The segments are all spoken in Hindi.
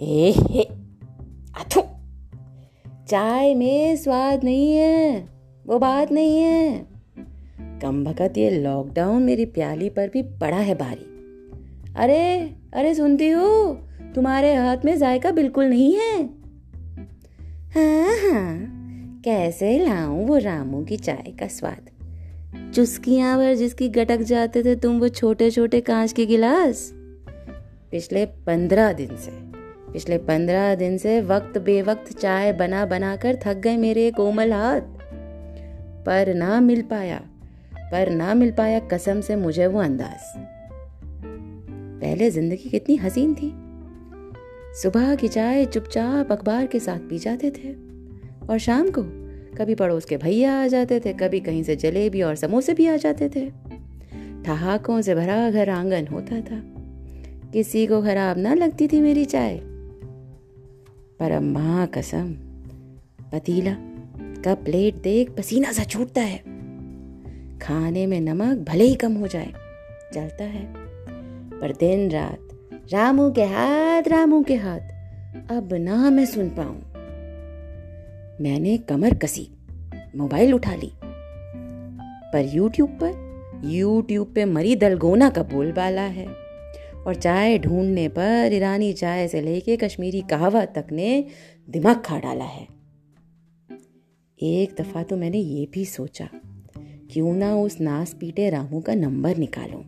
ए हे अथु। चाय में स्वाद नहीं है, वो बात नहीं है। कम भगत, ये लॉकडाउन मेरी प्याली पर भी पड़ा है भारी अरे अरे सुनती हो, तुम्हारे हाथ में जायका बिल्कुल नहीं है। हाँ हाँ कैसे लाऊं वो रामू की चाय का स्वाद? चुस्कियाँ पर जिसकी गटक जाते थे तुम वो छोटे छोटे कांच के गिलास? पिछले पंद्रह दिन से। पिछले पंद्रह दिन से वक्त बेवक्त चाय बना बना कर थक गए मेरे कोमल हाथ। पर ना मिल पाया, पर ना मिल पाया कसम से मुझे वो अंदाज। पहले ज़िंदगी कितनी हसीन थी। सुबह की चाय चुपचाप अखबार के साथ पी जाते थे और शाम को कभी पड़ोस के भैया आ जाते थे, कभी कहीं से जलेबी और समोसे भी आ जाते थे। ठहाकों से भरा घर आँगन होता था। किसी को खराब ना लगती थी मेरी चाय। पर अम्मा कसम पतीला का प्लेट देख पसीना सा छूटता है। खाने में नमक भले ही कम हो जाए चलता है। पर दिन रात, रामू के हाथ, रामू के हाथ, अब ना मैं सुन पाऊँ। मैंने कमर कसी, मोबाइल उठा ली। पर यूट्यूब पर यूट्यूब पे मरी दलगोना का बोलबाला है। और चाय ढूँढने पर ईरानी चाय से लेके कश्मीरी कहवा तक ने दिमाग खा डाला है। एक दफ़ा तो मैंने ये भी सोचा, क्यों ना उस नास पीटे रामू का नंबर निकालूं।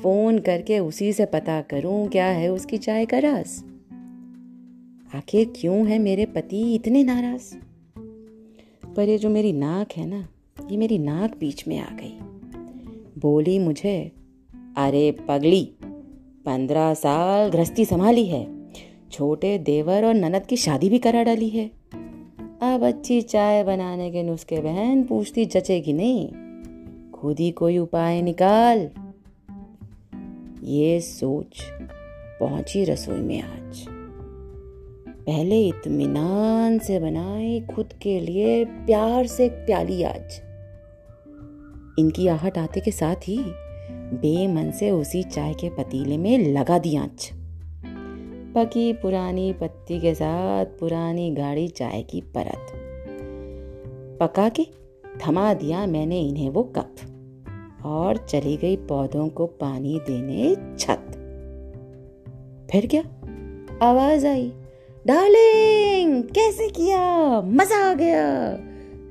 फ़ोन करके उसी से पता करूँ क्या है उसकी चाय का राज। आखिर क्यों है मेरे पति इतने नाराज़? पर ये जो मेरी नाक है ना, ये मेरी नाक बीच में आ गई। बोली मुझे, अरे पगली पंद्रह साल गृहस्थी संभाली है। छोटे देवर और ननद की शादी भी करा डाली है। अब अच्छी चाय बनाने के नुस्खे बहन पूछती, जचेगी नहीं? खुद ही कोई उपाय निकाल? ये सोच पहुँची रसोई में आज। पहले इतमान से बनाई खुद के लिए प्यार से प्याली आज। इनकी आहट आते के साथ ही बेमन से उसी चाय के पतीले में लगा दी आँच। पकी पुरानी पत्ती के साथ पुरानी गाड़ी चाय की परत। पका के थमा दिया मैंने इन्हें वो कप और चली गई पौधों को पानी देने छत। फिर क्या? आवाज़ आई, डार्लिंग, कैसे किया? मज़ा आ गया।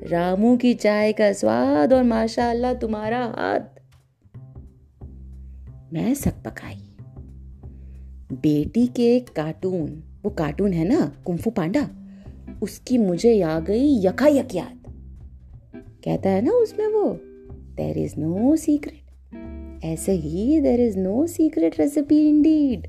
रामू की चाय का स्वाद और माशाल्लाह तुम्हारा हाथ। मैं सक पकाई। बेटी के कार्टून, वो कार्टून है ना, कुंफू पांडा? उसकी मुझे आ गई यका यक याद। कहता है ना उसमें वो देर इज़ नो सीक्रेट ऐसे ही there is no secret recipe indeed